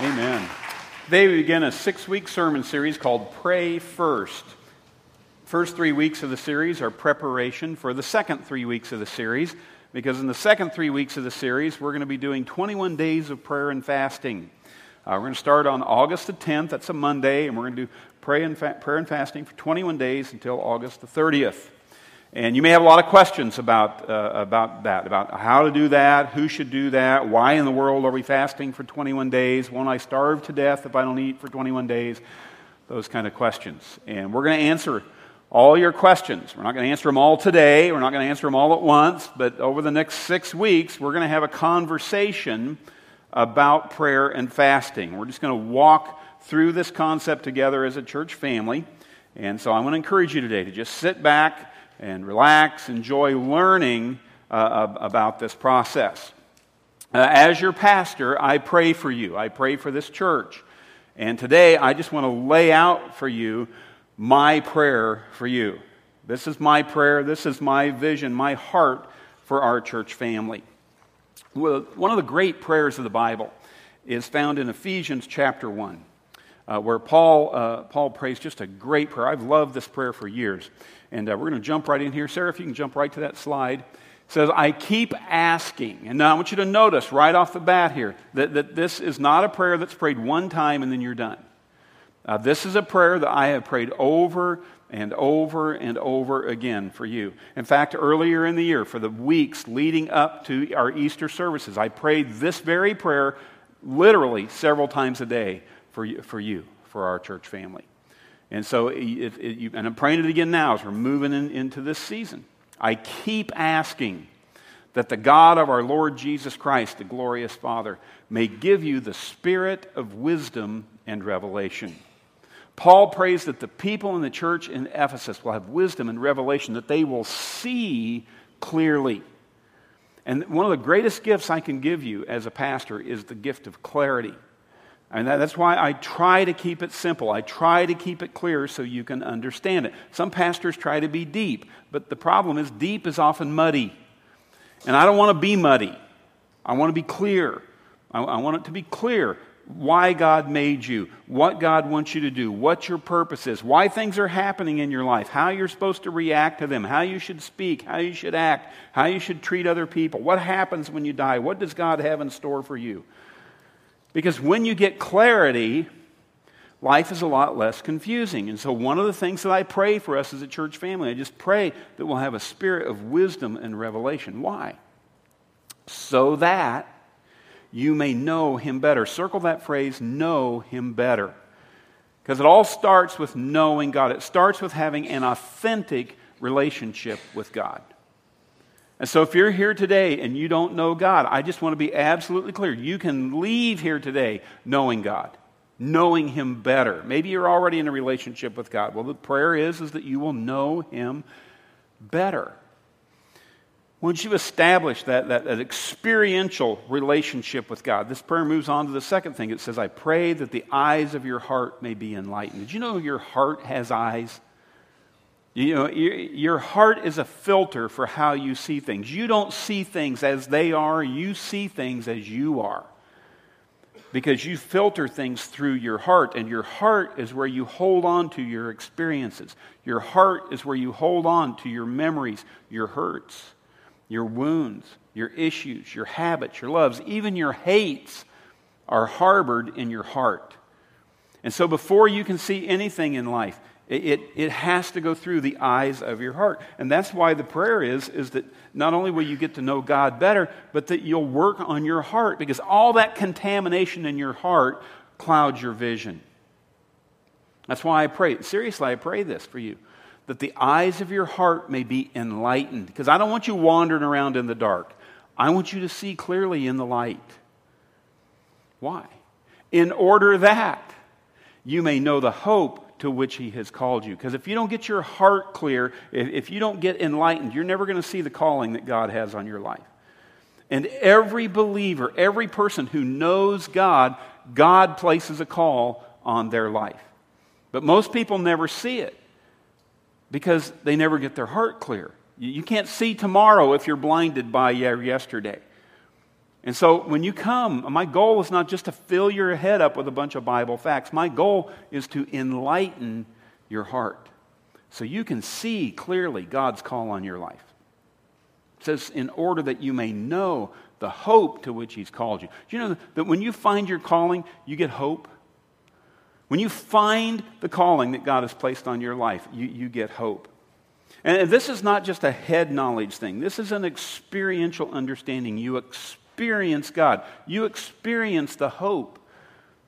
Amen. Today we begin a six week sermon series called Pray First. First three weeks of the series are preparation for the second three weeks of the series, because in the second three weeks of the series, we're going to be doing 21 days of prayer and fasting. Uh, we're going to start on August the 10th, that's a Monday, and we're going to do pray and fa- prayer and fasting for 21 days until August the 30th. And you may have a lot of questions about, uh, about that, about how to do that, who should do that, why in the world are we fasting for 21 days? Won't I starve to death if I don't eat for 21 days? Those kind of questions. And we're going to answer all your questions. We're not going to answer them all today, we're not going to answer them all at once, but over the next six weeks, we're going to have a conversation about prayer and fasting. We're just going to walk through this concept together as a church family. And so I want to encourage you today to just sit back and relax, enjoy learning uh, about this process. Uh, as your pastor, I pray for you. I pray for this church. And today, I just want to lay out for you my prayer for you. This is my prayer. This is my vision, my heart for our church family. Well, one of the great prayers of the Bible is found in Ephesians chapter 1, uh, where Paul, uh, Paul prays just a great prayer. I've loved this prayer for years. And uh, we're going to jump right in here. Sarah, if you can jump right to that slide. It says, I keep asking. And now I want you to notice right off the bat here that, that this is not a prayer that's prayed one time and then you're done. Uh, this is a prayer that I have prayed over and over and over again for you. In fact, earlier in the year, for the weeks leading up to our Easter services, I prayed this very prayer literally several times a day for you, for, you, for our church family. And so, you, and I'm praying it again now as we're moving in, into this season. I keep asking that the God of our Lord Jesus Christ, the glorious Father, may give you the spirit of wisdom and revelation. Paul prays that the people in the church in Ephesus will have wisdom and revelation, that they will see clearly. And one of the greatest gifts I can give you as a pastor is the gift of clarity. And that's why I try to keep it simple. I try to keep it clear so you can understand it. Some pastors try to be deep, but the problem is deep is often muddy. And I don't want to be muddy. I want to be clear. I, I want it to be clear why God made you, what God wants you to do, what your purpose is, why things are happening in your life, how you're supposed to react to them, how you should speak, how you should act, how you should treat other people, what happens when you die, what does God have in store for you. Because when you get clarity, life is a lot less confusing. And so, one of the things that I pray for us as a church family, I just pray that we'll have a spirit of wisdom and revelation. Why? So that you may know him better. Circle that phrase, know him better. Because it all starts with knowing God, it starts with having an authentic relationship with God. And so, if you're here today and you don't know God, I just want to be absolutely clear. You can leave here today knowing God, knowing Him better. Maybe you're already in a relationship with God. Well, the prayer is, is that you will know Him better. Once you establish that, that, that experiential relationship with God, this prayer moves on to the second thing. It says, I pray that the eyes of your heart may be enlightened. Did you know your heart has eyes? You know, your heart is a filter for how you see things. You don't see things as they are, you see things as you are. Because you filter things through your heart, and your heart is where you hold on to your experiences. Your heart is where you hold on to your memories, your hurts, your wounds, your issues, your habits, your loves, even your hates are harbored in your heart. And so before you can see anything in life, it, it, it, has to go through the eyes of your heart. And that's why the prayer is, is that not only will you get to know God better, but that you'll work on your heart because all that contamination in your heart clouds your vision. That's why I pray. Seriously, I pray this for you that the eyes of your heart may be enlightened. Because I don't want you wandering around in the dark. I want you to see clearly in the light. Why? In order that you may know the hope to which He has called you. Because if you don't get your heart clear, if, you don't get enlightened, you're never going to see the calling that God has on your life. And every believer, every person who knows God, God places a call on their life. But most people never see it because they never get their heart clear. You can't see tomorrow if you're blinded by yesterday. And so when you come, my goal is not just to fill your head up with a bunch of Bible facts. My goal is to enlighten your heart so you can see clearly God's call on your life. It says, in order that you may know the hope to which He's called you. Do you know that when you find your calling, you get hope? When you find the calling that God has placed on your life, you, you get hope. And this is not just a head knowledge thing, this is an experiential understanding. You experience experience God. You experience the hope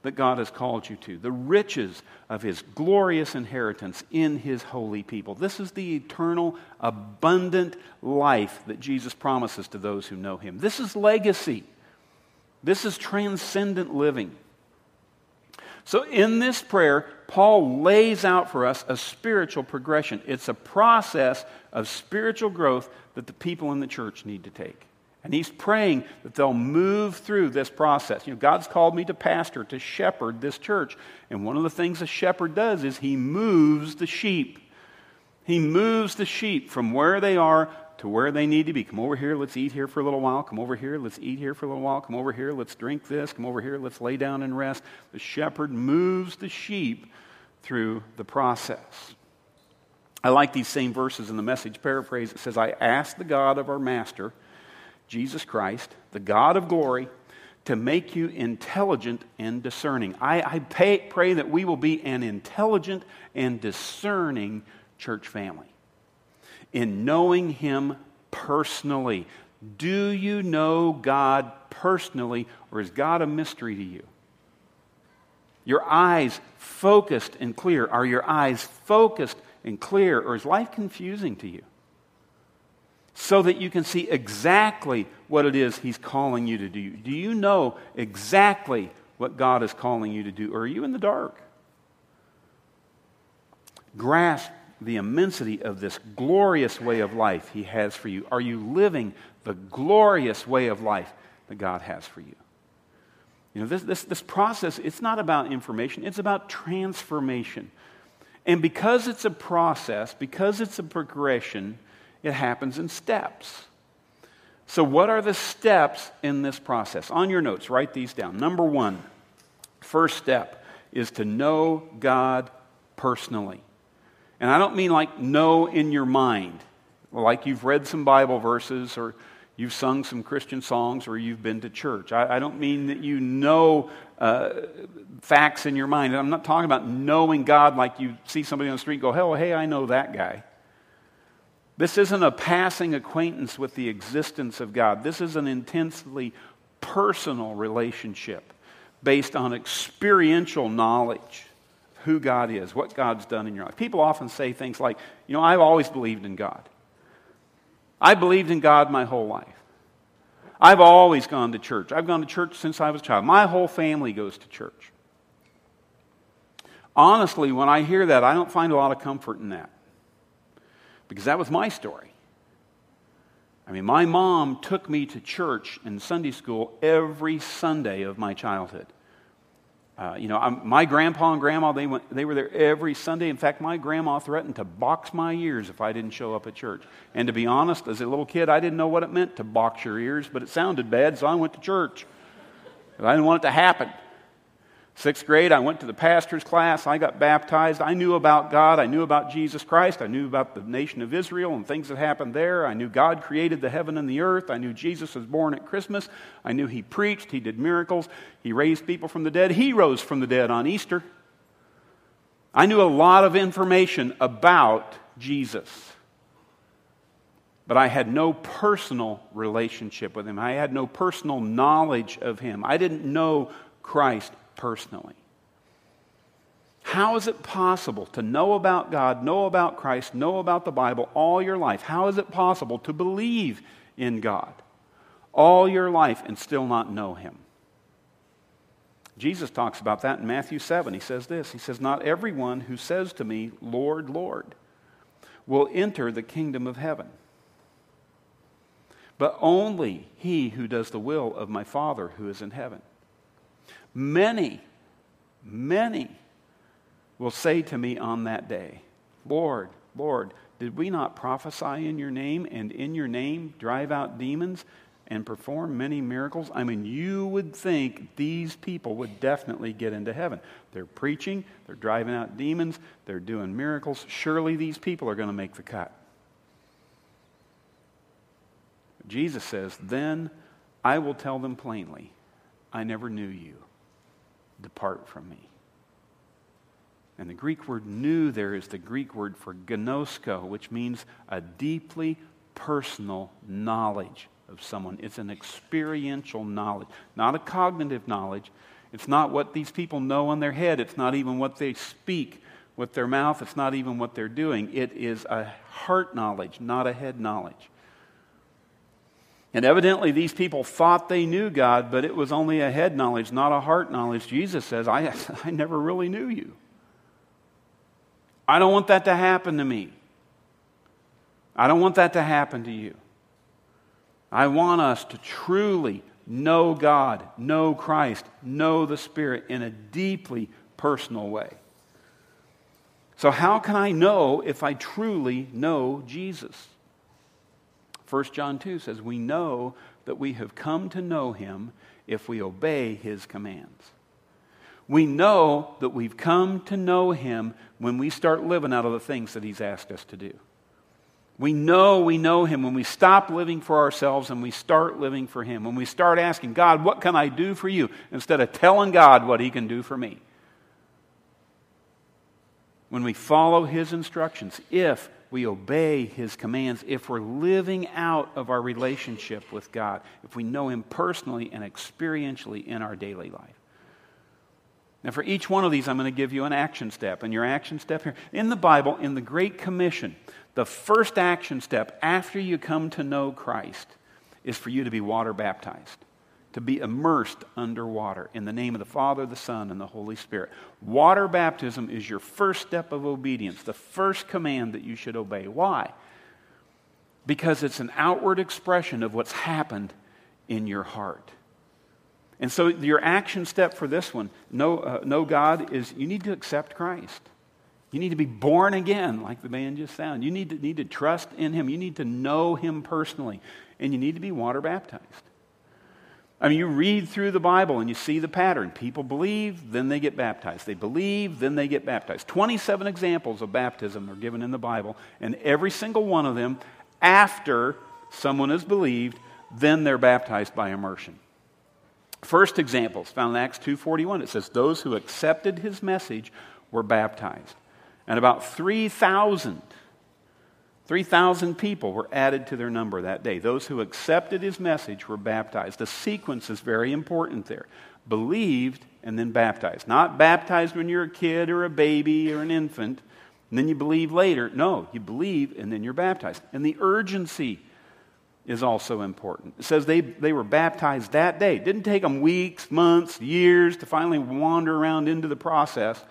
that God has called you to, the riches of His glorious inheritance in His holy people. This is the eternal, abundant life that Jesus promises to those who know Him. This is legacy. This is transcendent living. So, in this prayer, Paul lays out for us a spiritual progression. It's a process of spiritual growth that the people in the church need to take. And he's praying that they'll move through this process. You know, God's called me to pastor, to shepherd this church. And one of the things a shepherd does is he moves the sheep. He moves the sheep from where they are to where they need to be. Come over here, let's eat here for a little while. Come over here, let's eat here for a little while. Come over here, let's drink this. Come over here, let's lay down and rest. The shepherd moves the sheep through the process. I like these same verses in the message paraphrase. It says, I ask the God of our master Jesus Christ, the God of glory, to make you intelligent and discerning. I, I pay, pray that we will be an intelligent and discerning church family in knowing Him personally. Do you know God personally, or is God a mystery to you? Your eyes focused and clear. Are your eyes focused and clear, or is life confusing to you? So that you can see exactly what it is He's calling you to do. Do you know exactly what God is calling you to do, or are you in the dark? Grasp the immensity of this glorious way of life He has for you. Are you living the glorious way of life that God has for you? You know, this, this, this process, it's not about information, it's about transformation. And because it's a process, because it's a progression, it happens in steps. So, what are the steps in this process? On your notes, write these down. Number one, first step is to know God personally. And I don't mean like know in your mind, like you've read some Bible verses or you've sung some Christian songs or you've been to church. I, I don't mean that you know uh, facts in your mind. I'm not talking about knowing God like you see somebody on the street go, oh, hey, I know that guy. This isn't a passing acquaintance with the existence of God. This is an intensely personal relationship based on experiential knowledge of who God is, what God's done in your life. People often say things like, you know, I've always believed in God. I believed in God my whole life. I've always gone to church. I've gone to church since I was a child. My whole family goes to church. Honestly, when I hear that, I don't find a lot of comfort in that because that was my story. I mean, my mom took me to church and Sunday school every Sunday of my childhood. Uh, you know, I'm, my grandpa and grandma, they, went, they were there every Sunday. In fact, my grandma threatened to box my ears if I didn't show up at church. And to be honest, as a little kid, I didn't know what it meant to box your ears, but it sounded bad, so I went to church. I didn't want it to happen. Sixth grade, I went to the pastor's class. I got baptized. I knew about God. I knew about Jesus Christ. I knew about the nation of Israel and things that happened there. I knew God created the heaven and the earth. I knew Jesus was born at Christmas. I knew He preached. He did miracles. He raised people from the dead. He rose from the dead on Easter. I knew a lot of information about Jesus. But I had no personal relationship with Him. I had no personal knowledge of Him. I didn't know Christ personally. How is it possible to know about God, know about Christ, know about the Bible all your life? How is it possible to believe in God all your life and still not know Him? Jesus talks about that in Matthew 7. He says this He says, Not everyone who says to me, Lord, Lord, will enter the kingdom of heaven, but only he who does the will of my Father who is in heaven. Many, many will say to me on that day, Lord, Lord, did we not prophesy in your name and in your name drive out demons and perform many miracles? I mean, you would think these people would definitely get into heaven. They're preaching, they're driving out demons, they're doing miracles. Surely these people are going to make the cut. Jesus says, Then I will tell them plainly, I never knew you. Depart from me. And the Greek word knew there is the Greek word for ginosko, which means a deeply personal knowledge of someone. It's an experiential knowledge, not a cognitive knowledge. It's not what these people know in their head. It's not even what they speak with their mouth. It's not even what they're doing. It is a heart knowledge, not a head knowledge. And evidently, these people thought they knew God, but it was only a head knowledge, not a heart knowledge. Jesus says, I, I never really knew you. I don't want that to happen to me. I don't want that to happen to you. I want us to truly know God, know Christ, know the Spirit in a deeply personal way. So, how can I know if I truly know Jesus? 1 John 2 says, We know that we have come to know him if we obey his commands. We know that we've come to know him when we start living out of the things that he's asked us to do. We know we know him when we stop living for ourselves and we start living for him. When we start asking, God, what can I do for you? Instead of telling God what he can do for me. When we follow his instructions, if we obey his commands, if we're living out of our relationship with God, if we know him personally and experientially in our daily life. Now, for each one of these, I'm going to give you an action step. And your action step here, in the Bible, in the Great Commission, the first action step after you come to know Christ is for you to be water baptized to be immersed underwater in the name of the Father, the Son, and the Holy Spirit. Water baptism is your first step of obedience, the first command that you should obey. Why? Because it's an outward expression of what's happened in your heart. And so, your action step for this one, know, uh, God, is you need to accept Christ. You need to be born again, like the band just sounded. You need to, need to trust in Him. You need to know Him personally. And you need to be water baptized. I mean, you read through the Bible and you see the pattern. People believe, then they get baptized. They believe, then they get baptized. 27 examples of baptism are given in the Bible, and every single one of them, after someone has believed, then they're baptized by immersion. First example is found in Acts 2:41. It says those who accepted his message were baptized. And about 3,000 3,000 people were added to their number that day. Those who accepted his message were baptized. The sequence is very important there. Believed and then baptized. Not baptized when you're a kid or a baby or an infant, and then you believe later. No, you believe and then you're baptized. And the urgency is also important. It says they, they were baptized that day. It didn't take them weeks, months, years to finally wander around into the process.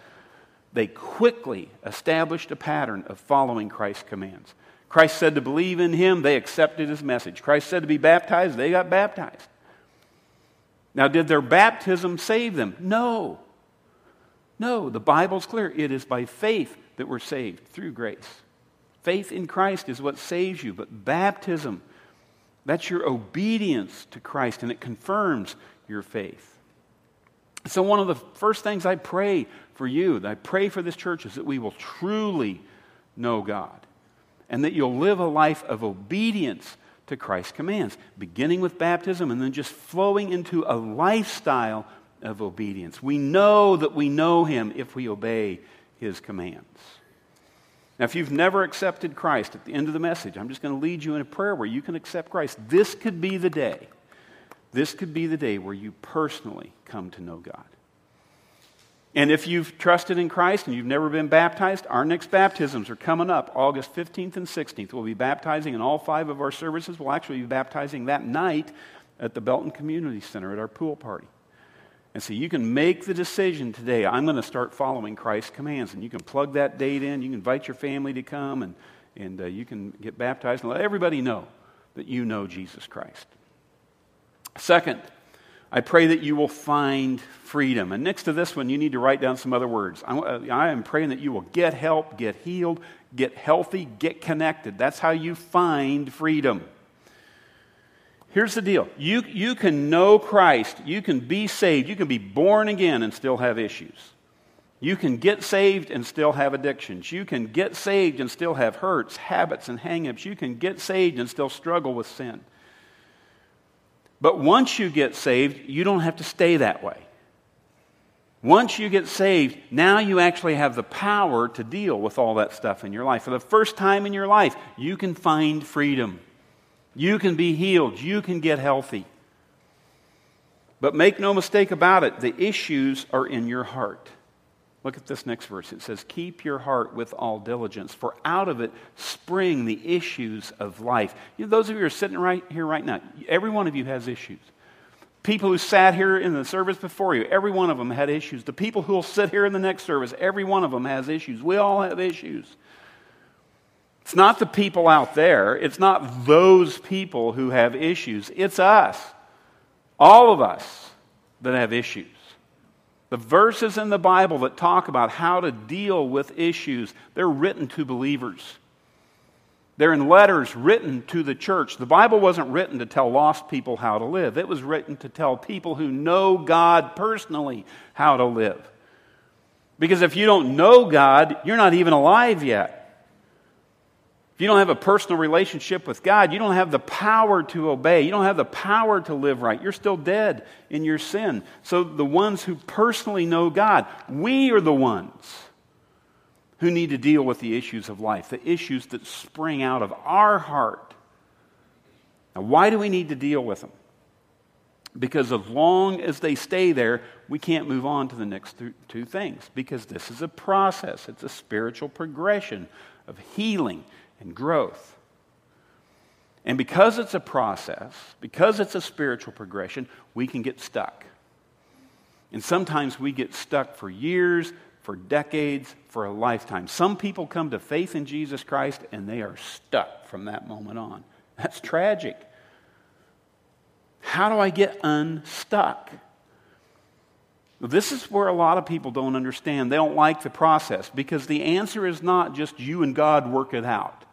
They quickly established a pattern of following Christ's commands. Christ said to believe in him, they accepted his message. Christ said to be baptized, they got baptized. Now, did their baptism save them? No. No, the Bible's clear. It is by faith that we're saved through grace. Faith in Christ is what saves you, but baptism, that's your obedience to Christ, and it confirms your faith. So, one of the first things I pray for you, that I pray for this church, is that we will truly know God and that you'll live a life of obedience to Christ's commands, beginning with baptism and then just flowing into a lifestyle of obedience. We know that we know Him if we obey His commands. Now, if you've never accepted Christ at the end of the message, I'm just going to lead you in a prayer where you can accept Christ. This could be the day. This could be the day where you personally come to know God. And if you've trusted in Christ and you've never been baptized, our next baptisms are coming up August 15th and 16th. We'll be baptizing in all five of our services. We'll actually be baptizing that night at the Belton Community Center at our pool party. And so you can make the decision today I'm going to start following Christ's commands. And you can plug that date in. You can invite your family to come and, and uh, you can get baptized and let everybody know that you know Jesus Christ. Second, I pray that you will find freedom. And next to this one, you need to write down some other words. I, uh, I, am praying that you will get help, get healed, get healthy, get connected. That's how you find freedom. Here's the deal you, you can know Christ, you can be saved, you can be born again and still have issues. You can get saved and still have addictions. You can get saved and still have hurts, habits, and hangups. You can get saved and still struggle with sin. But once you get saved, you don't have to stay that way. Once you get saved, now you actually have the power to deal with all that stuff in your life. For the first time in your life, you can find freedom. You can be healed. You can get healthy. But make no mistake about it, the issues are in your heart. Look at this next verse. It says, Keep your heart with all diligence, for out of it spring the issues of life. You know, those of you who are sitting right here right now, every one of you has issues. People who sat here in the service before you, every one of them had issues. The people who will sit here in the next service, every one of them has issues. We all have issues. It's not the people out there, it's not those people who have issues, it's us, all of us, that have issues. The verses in the Bible that talk about how to deal with issues, they're written to believers. They're in letters written to the church. The Bible wasn't written to tell lost people how to live, it was written to tell people who know God personally how to live. Because if you don't know God, you're not even alive yet. If you don't have a personal relationship with God, you don't have the power to obey. You don't have the power to live right. You're still dead in your sin. So, the ones who personally know God, we are the ones who need to deal with the issues of life, the issues that spring out of our heart. Now, why do we need to deal with them? Because as long as they stay there, we can't move on to the next two things because this is a process, it's a spiritual progression of healing and growth. And because it's a process, because it's a spiritual progression, we can get stuck. And sometimes we get stuck for years, for decades, for a lifetime. Some people come to faith in Jesus Christ and they are stuck from that moment on. That's tragic. How do I get unstuck? This is where a lot of people don't understand. They don't like the process because the answer is not just you and God work it out.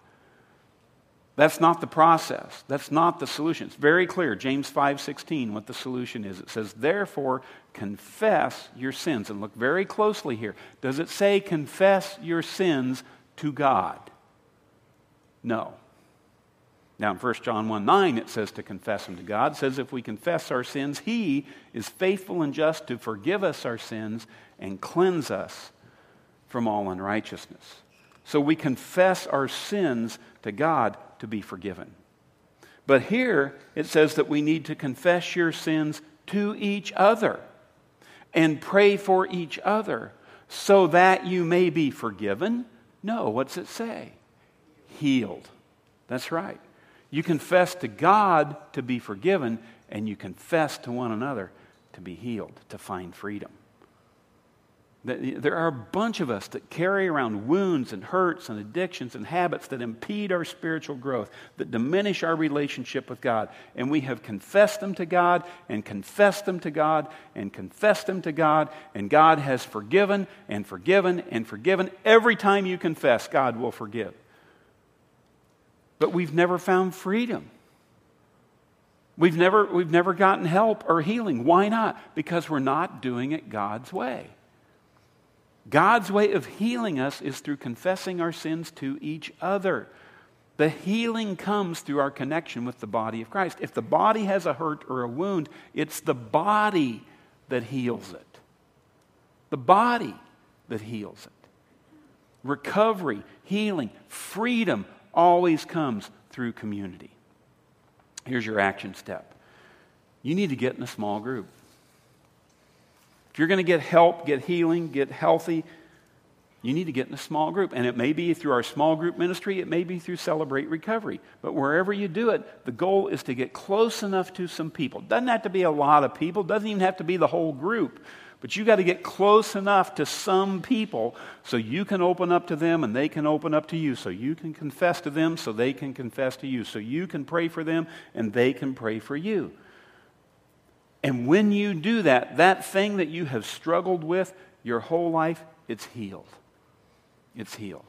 That's not the process. That's not the solution. It's very clear, James 5:16, what the solution is. It says, "Therefore, confess your sins." And look very closely here. Does it say confess your sins to God? No. Now in 1 John 1 9, it says to confess them to God. It says if we confess our sins, He is faithful and just to forgive us our sins and cleanse us from all unrighteousness. So we confess our sins to God to be forgiven. But here it says that we need to confess your sins to each other and pray for each other so that you may be forgiven. No, what's it say? Healed. That's right. You confess to God to be forgiven, and you confess to one another to be healed, to find freedom. There are a bunch of us that carry around wounds and hurts and addictions and habits that impede our spiritual growth, that diminish our relationship with God. And we have confessed them to God and confessed them to God and confessed them to God. And God has forgiven and forgiven and forgiven. Every time you confess, God will forgive. But we've never found freedom. We've never, we've never gotten help or healing. Why not? Because we're not doing it God's way. God's way of healing us is through confessing our sins to each other. The healing comes through our connection with the body of Christ. If the body has a hurt or a wound, it's the body that heals it. The body that heals it. Recovery, healing, freedom always comes through community. Here's your action step you need to get in a small group. If you're going to get help, get healing, get healthy, you need to get in a small group. And it may be through our small group ministry, it may be through Celebrate Recovery. But wherever you do it, the goal is to get close enough to some people. Doesn't have to be a lot of people, doesn't even have to be the whole group. But you got to get close enough to some people so you can open up to them and they can open up to you. So you can confess to them so they can confess to you. So you can pray for them and they can pray for you. And when you do that, that thing that you have struggled with your whole life, it's healed. It's healed.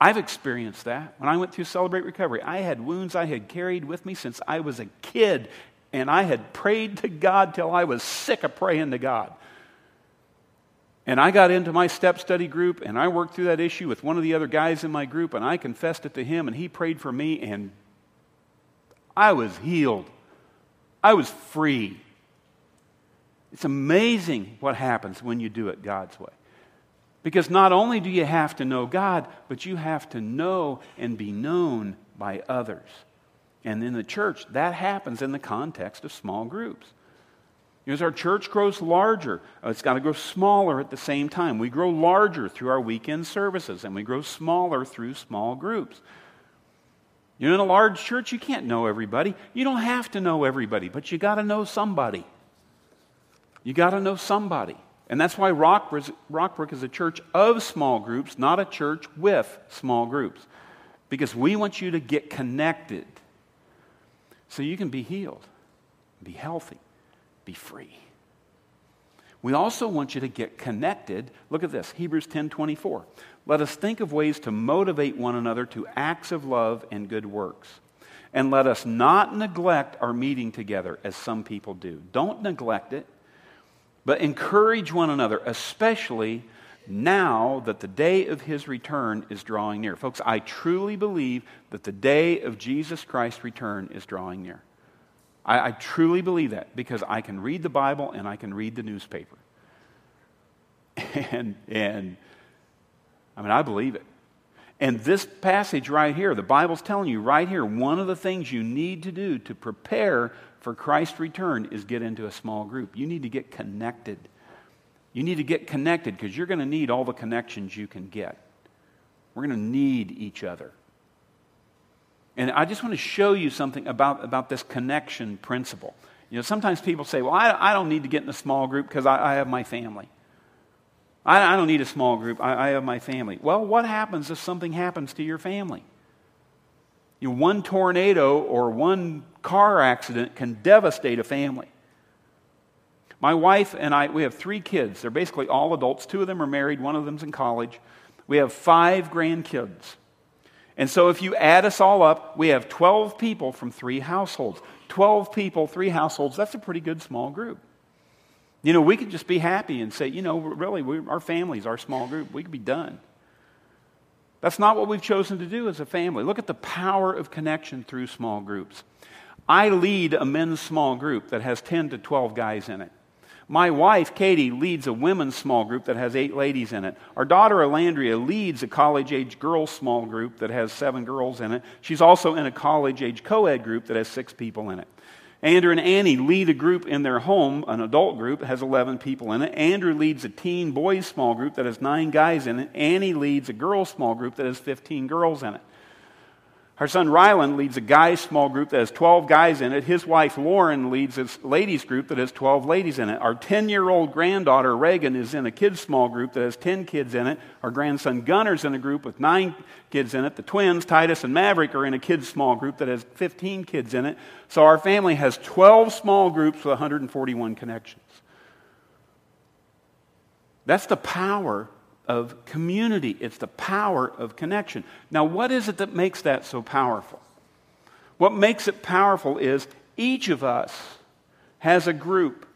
I've experienced that. When I went through Celebrate Recovery, I had wounds I had carried with me since I was a kid, and I had prayed to God till I was sick of praying to God. And I got into my step study group, and I worked through that issue with one of the other guys in my group, and I confessed it to him, and he prayed for me, and I was healed. I was free. It's amazing what happens when you do it God's way. Because not only do you have to know God, but you have to know and be known by others. And in the church, that happens in the context of small groups. As our church grows larger, uh, it's got to grow smaller at the same time. We grow larger through our weekend services, and we grow smaller through small groups. You're in a large church, you can't know everybody. You don't have to know everybody, but you got to know somebody. You got to know somebody. And that's why Rockbrook is a church of small groups, not a church with small groups. Because we want you to get connected so you can be healed, be healthy, be free. We also want you to get connected. Look at this, Hebrews 10:24. Let us think of ways to motivate one another to acts of love and good works. And let us not neglect our meeting together as some people do. Don't neglect it. But encourage one another, especially now that the day of his return is drawing near. Folks, I truly believe that the day of Jesus Christ's return is drawing near. I, I, truly believe that because I can read the Bible and I can read the newspaper. And, and I mean, I believe it. And this passage right here, the Bible's telling you right here, one of the things you need to do to prepare for Christ's return is get into a small group. You need to get connected. You need to get connected because you're going to need all the connections you can get. We're going to need each other. And I just want to show you something about, about this connection principle. You know, sometimes people say, well, I, I don't need to get in a small group because I, I, have my family. I, I, don't need a small group. I, I have my family. Well, what happens if something happens to your family? You know, one tornado or one car accident can devastate a family. My wife and I, we have three kids. They're basically all adults. Two of them are married, one of them's in college. We have five grandkids. And so if you add us all up, we have 12 people from three households. 12 people, three households, that's a pretty good small group. You know, we could just be happy and say, you know, really, we, our family's our small group. We could be done. That's not what we've chosen to do as a family. Look at the power of connection through small groups. I lead a men's small group that has 10 to 12 guys in it. My wife, Katie, leads a women's small group that has eight ladies in it. Our daughter, Alandria, leads a college age girls small group that has seven girls in it. She's also in a college age co ed group that has six people in it. Andrew and Annie lead a group in their home, an adult group, has 11 people in it. Andrew leads a teen boys small group that has nine guys in it. Annie leads a girls small group that has 15 girls in it. Her son Ryland leads a guys' small group that has 12 guys in it. His wife Lauren leads a ladies' group that has 12 ladies in it. Our 10 year old granddaughter Reagan is in a kids' small group that has 10 kids in it. Our grandson Gunner's in a group with nine kids in it. The twins, Titus and Maverick, are in a kids' small group that has 15 kids in it. So our family has 12 small groups with 141 connections. That's the power of community, it's the power of connection. Now, what is it that makes that so powerful? What makes it powerful is each of us has a group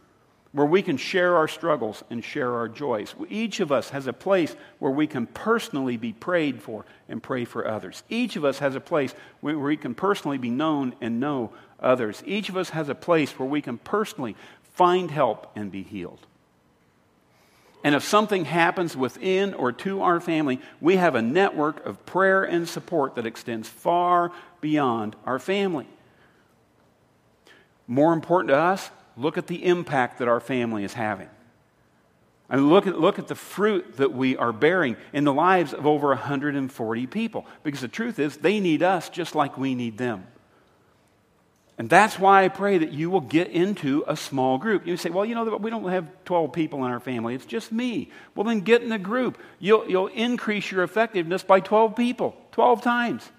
where we can share our struggles and share our joys. Each of us has a place where we can personally be prayed for and pray for others. Each of us has a place where we can personally be known and know others. Each of us has a place where we can personally find help and be healed. And if something happens within or to our family, we have a network of prayer and support that extends far beyond our family. More important to us, look at the impact that our family is having. And look at, look at the fruit that we are bearing in the lives of over 140 people. Because the truth is, they need us just like we need them. And that's why I pray that you will get into a small group. You say, well, you know, we don't have 12 people in our family, it's just me. Well, then get in a group. You'll, you'll increase your effectiveness by 12 people, 12 times.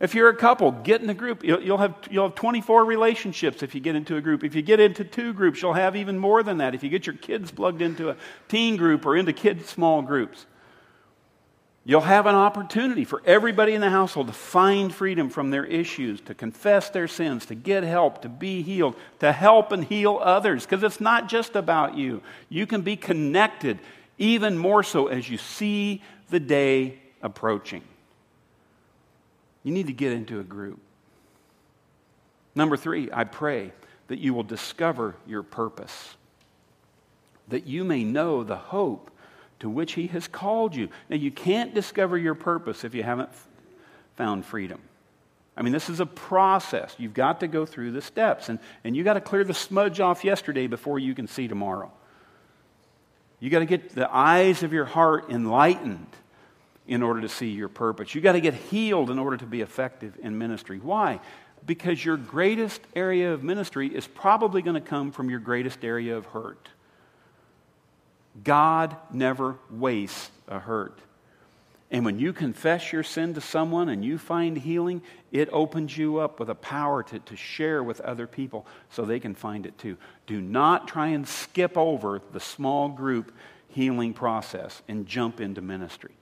If you're a couple, get in a group. You'll, you'll, have, you'll have 24 relationships if you get into a group. If you get into two groups, you'll have even more than that. If you get your kids plugged into a teen group or into kids' small groups. You'll have an opportunity for everybody in the household to find freedom from their issues, to confess their sins, to get help, to be healed, to help and heal others, because it's not just about you. You can be connected even more so as you see the day approaching. You need to get into a group. Number three, I pray that you will discover your purpose, that you may know the hope to which He has called you. Now, you can't discover your purpose if you haven't found freedom. I mean, this is a process. You've got to go through the steps, and, and you've got to clear the smudge off yesterday before you can see tomorrow. You've got to get the eyes of your heart enlightened in order to see your purpose. You've got to get healed in order to be effective in ministry. Why? Because your greatest area of ministry is probably going to come from your greatest area of hurt. God never wastes a hurt. And when you confess your sin to someone and you find healing, it opens you up with a power to, to share with other people so they can find it too. Do not try and skip over the small group healing process and jump into ministry.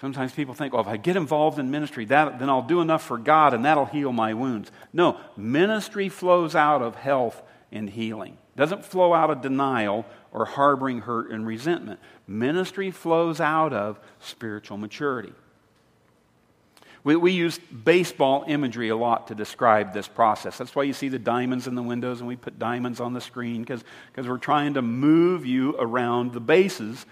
Sometimes people think, well, if I get involved in ministry, that, then I'll do enough for God and that'll heal my wounds. No, ministry flows out of health and healing. Doesn't flow out of denial or harboring hurt and resentment. Ministry flows out of spiritual maturity. We, we use baseball imagery a lot to describe this process. That's why you see the diamonds in the windows and we put diamonds on the screen because we're trying to move you around the bases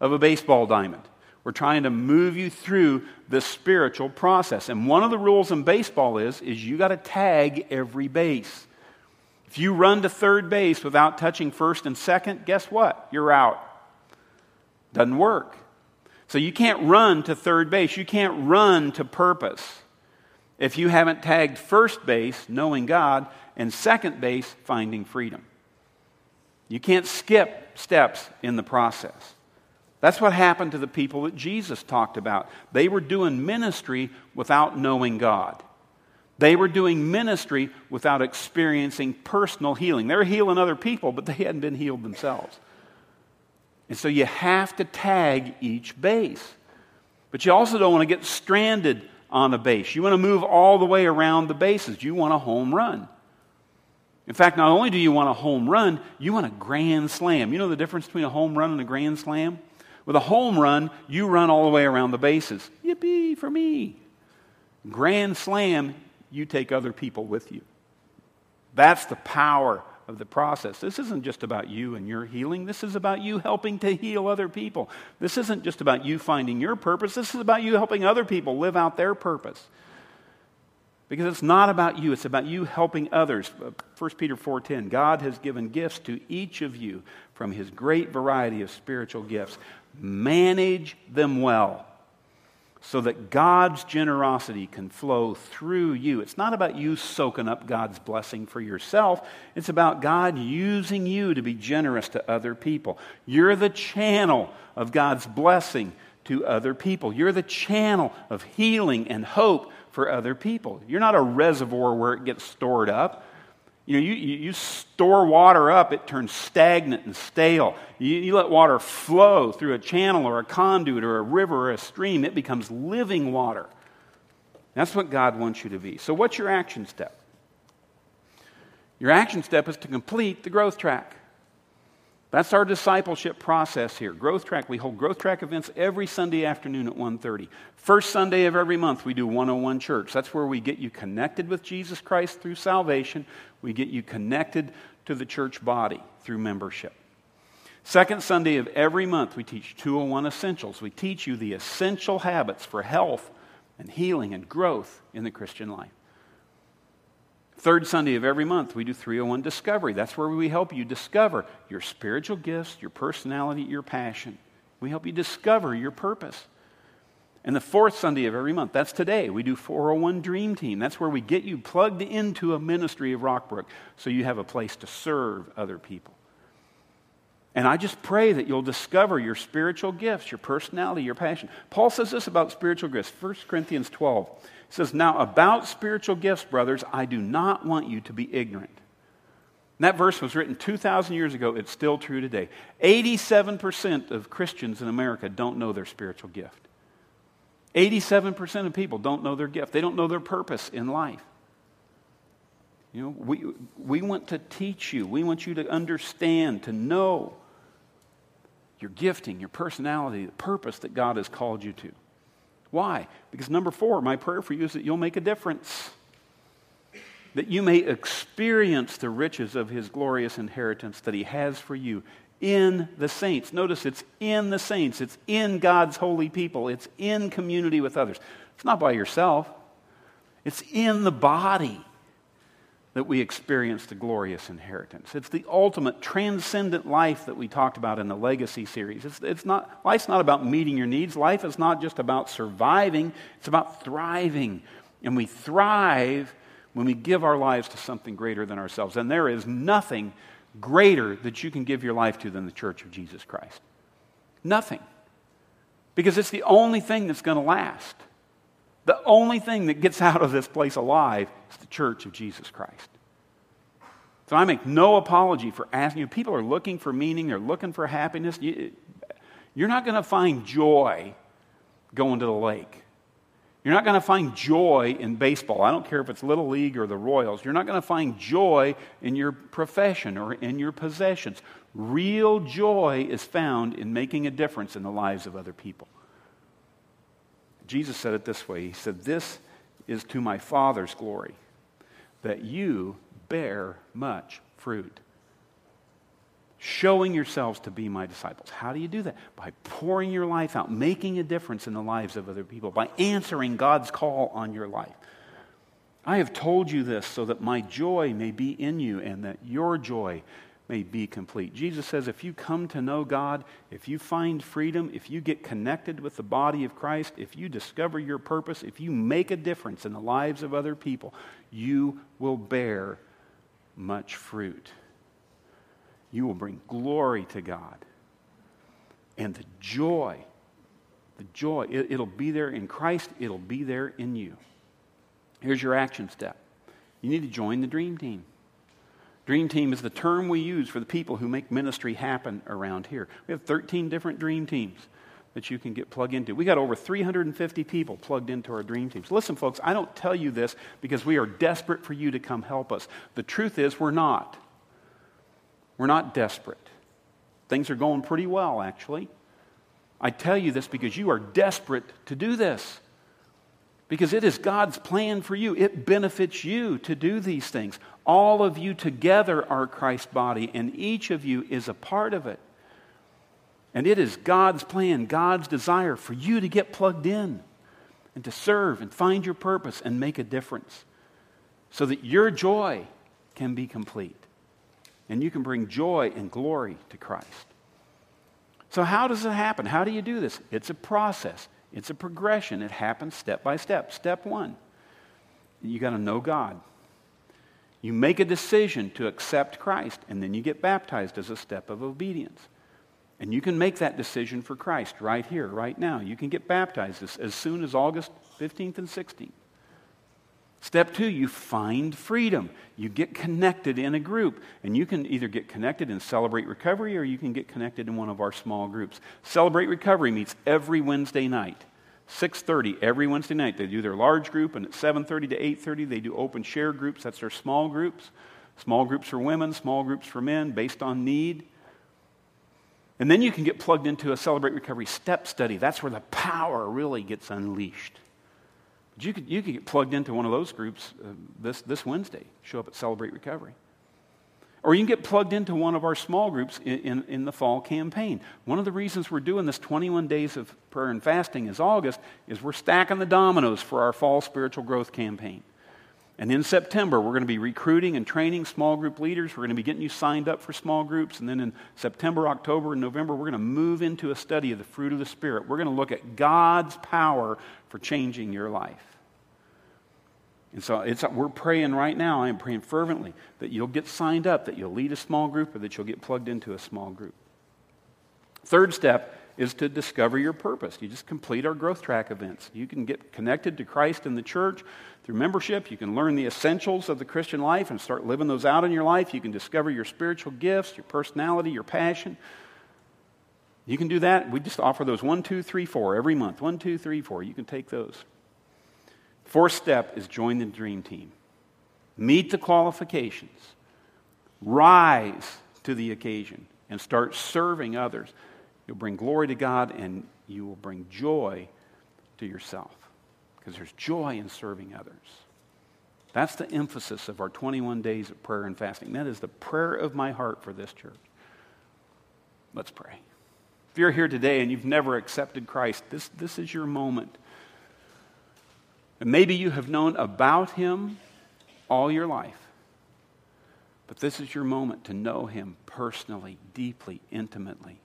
of a baseball diamond. We're trying to move you through the spiritual process. And one of the rules in baseball is, is you got to tag every base. If you run to third base without touching first and second, guess what? You're out. Doesn't work. So you can't run to third base. You can't run to purpose if you haven't tagged first base, knowing God, and second base, finding freedom. You can't skip steps in the process. That's what happened to the people that Jesus talked about. They were doing ministry without knowing God. They were doing ministry without experiencing personal healing. They were healing other people, but they hadn't been healed themselves. And so you have to tag each base. But you also don't want to get stranded on a base. You want to move all the way around the bases. You want a home run. In fact, not only do you want a home run, you want a grand slam. You know the difference between a home run and a grand slam? With a home run, you run all the way around the bases. Yippee for me. Grand slam, you take other people with you. That's the power of the process. This isn't just about you and your healing. This is about you helping to heal other people. This isn't just about you finding your purpose. This is about you helping other people live out their purpose. Because it's not about you, it's about you helping others. Uh, 1 Peter 4:10 God has given gifts to each of you from his great variety of spiritual gifts. Manage them well so that God's generosity can flow through you. It's not about you soaking up God's blessing for yourself, it's about God using you to be generous to other people. You're the channel of God's blessing to other people, you're the channel of healing and hope for other people. You're not a reservoir where it gets stored up. You know, you, you store water up, it turns stagnant and stale. You, you let water flow through a channel or a conduit or a river or a stream, it becomes living water. That's what God wants you to be. So, what's your action step? Your action step is to complete the growth track. That's our discipleship process here. Growth Track, we hold Growth Track events every Sunday afternoon at 1:30. First Sunday of every month we do 101 church. That's where we get you connected with Jesus Christ through salvation. We get you connected to the church body through membership. Second Sunday of every month we teach 201 essentials. We teach you the essential habits for health and healing and growth in the Christian life. Third Sunday of every month, we do 301 Discovery. That's where we help you discover your spiritual gifts, your personality, your passion. We help you discover your purpose. And the fourth Sunday of every month, that's today, we do 401 Dream Team. That's where we get you plugged into a ministry of Rockbrook so you have a place to serve other people. And I just pray that you'll discover your spiritual gifts, your personality, your passion. Paul says this about spiritual gifts, 1 Corinthians 12. He says, Now about spiritual gifts, brothers, I do not want you to be ignorant. And that verse was written 2,000 years ago. It's still true today. 87% of Christians in America don't know their spiritual gift. 87% of people don't know their gift, they don't know their purpose in life. You know, we, we want to teach you, we want you to understand, to know your gifting, your personality, the purpose that God has called you to. Why? Because number four, my prayer for you is that you'll make a difference. That you may experience the riches of his glorious inheritance that he has for you in the saints. Notice it's in the saints, it's in God's holy people, it's in community with others. It's not by yourself, it's in the body that we experience the glorious inheritance. It's the ultimate transcendent life that we talked about in the legacy series. It's, it's not, life's not about meeting your needs. Life is not just about surviving, it's about thriving. And we thrive when we give our lives to something greater than ourselves. And there is nothing greater that you can give your life to than the church of Jesus Christ. Nothing. Because it's the only thing that's going to last. The only thing that gets out of this place alive is the church of Jesus Christ. So I make no apology for asking you. People are looking for meaning, they're looking for happiness. You, you're not going to find joy going to the lake. You're not going to find joy in baseball. I don't care if it's Little League or the Royals. You're not going to find joy in your profession or in your possessions. Real joy is found in making a difference in the lives of other people. Jesus said it this way He said, This is to my Father's glory, that you bear much fruit. Showing yourselves to be my disciples. How do you do that? By pouring your life out, making a difference in the lives of other people, by answering God's call on your life. I have told you this so that my joy may be in you and that your joy may be complete. Jesus says if you come to know God, if you find freedom, if you get connected with the body of Christ, if you discover your purpose, if you make a difference in the lives of other people, you will bear much fruit. You will bring glory to God. And the joy, the joy, it, will be there in Christ, it'll be there in you. Here's your action step you need to join the dream team. Dream team is the term we use for the people who make ministry happen around here. We have 13 different dream teams that you can get plugged into. We got over 350 people plugged into our dream teams. Listen, folks, I don't tell you this because we are desperate for you to come help us. The truth is, we're not. We're not desperate. Things are going pretty well, actually. I tell you this because you are desperate to do this because it is God's plan for you. It benefits you to do these things. All of you together are Christ's body, and each of you is a part of it. And it is God's plan, God's desire for you to get plugged in and to serve and find your purpose and make a difference so that your joy can be complete and you can bring joy and glory to Christ. So, how does it happen? How do you do this? It's a process. It's a progression. It happens step by step. Step one, you got to know God. You make a decision to accept Christ, and then you get baptized as a step of obedience. And you can make that decision for Christ right here, right now. You can get baptized as, as soon as August 15th and 16th. Step two, you find freedom. You get connected in a group. And you can either get connected in Celebrate Recovery or you can get connected in one of our small groups. Celebrate Recovery meets every Wednesday night. 6.30 every wednesday night. They do their large group and at 7.30 to 8.30 they do open share groups. That's their small groups. Small groups for women small groups for men based on need. And then you can get plugged into a celebrate recovery step study. That's where the power really gets unleashed. You could, you could get plugged into one of those groups uh, this, this Wednesday, show up at Celebrate Recovery. Or you can get plugged into one of our small groups in, in, in, the fall campaign. One of the reasons we're doing this 21 days of prayer and fasting is August is we're stacking the dominoes for our fall spiritual growth campaign. And in September, we're going to be recruiting and training small group leaders. We're going to be getting you signed up for small groups. And then in September, October, and November, we're going to move into a study of the fruit of the Spirit. We're going to look at God's power for changing your life. And so we're praying right now. I am praying fervently that you'll get signed up, that you'll lead a small group, or that you'll get plugged into a small group. Third step is to discover your purpose. You just complete our growth track events. You can get connected to Christ and the church through membership. You can learn the essentials of the Christian life and start living those out in your life. You can discover your spiritual gifts, your personality, your passion. You can do that. We just offer those one, two, three, four every month. One, two, three, four. You can take those. Fourth step is join the dream team. Meet the qualifications. Rise to the occasion and start serving others. You'll bring glory to God and you will bring joy to yourself because there's joy in serving others. That's the emphasis of our 21 days of prayer and fasting. That is the prayer of my heart for this church. Let's pray. If you're here today and you've never accepted Christ, this, this is your moment. And maybe you have known about him all your life. But this is your moment to know him personally, deeply, intimately.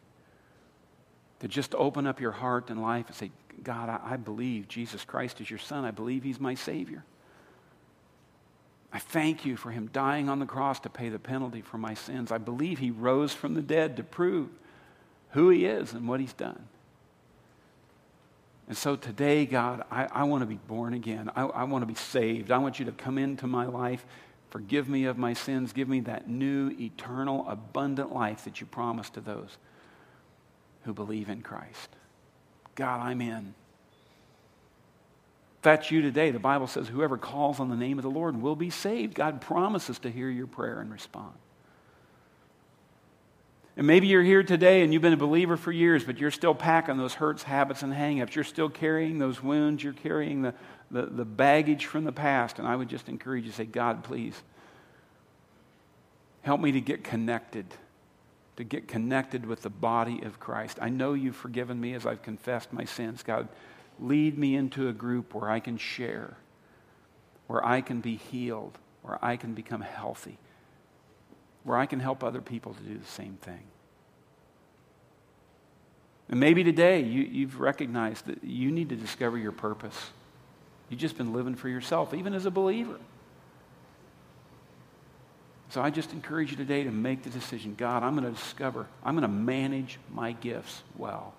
To just open up your heart and life and say, God, I, I believe Jesus Christ is your son. I believe he's my Savior. I thank you for him dying on the cross to pay the penalty for my sins. I believe he rose from the dead to prove who he is and what he's done. And so today, God, I, I want to be born again. I, I want to be saved. I want you to come into my life, forgive me of my sins, give me that new, eternal, abundant life that you promised to those who believe in Christ. God, I'm in. If that's you today, the Bible says whoever calls on the name of the Lord will be saved. God promises to hear your prayer and respond. And maybe you're here today and you've been a believer for years, but you're still packing those hurts, habits, and hangups. You're still carrying those wounds. You're carrying the, the, the baggage from the past. And I would just encourage you to say, God, please, help me to get connected, to get connected with the body of Christ. I know you've forgiven me as I've confessed my sins. God, lead me into a group where I can share, where I can be healed, where I can become healthy where I can help other people to do the same thing. And maybe today you, you've recognized that you need to discover your purpose. You've just been living for yourself, even as a believer. So I just encourage you today to make the decision God, I'm going to discover, I'm going to manage my gifts well.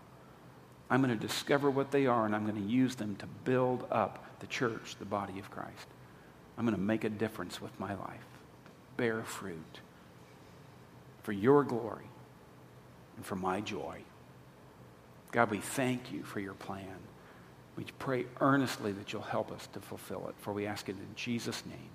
I'm going to discover what they are, and I'm going to use them to build up the church, the body of Christ. I'm going to make a difference with my life, bear fruit for your glory and for my joy. God, we thank you for your plan. We pray earnestly that you'll help us to fulfill it, for we ask it in Jesus' name.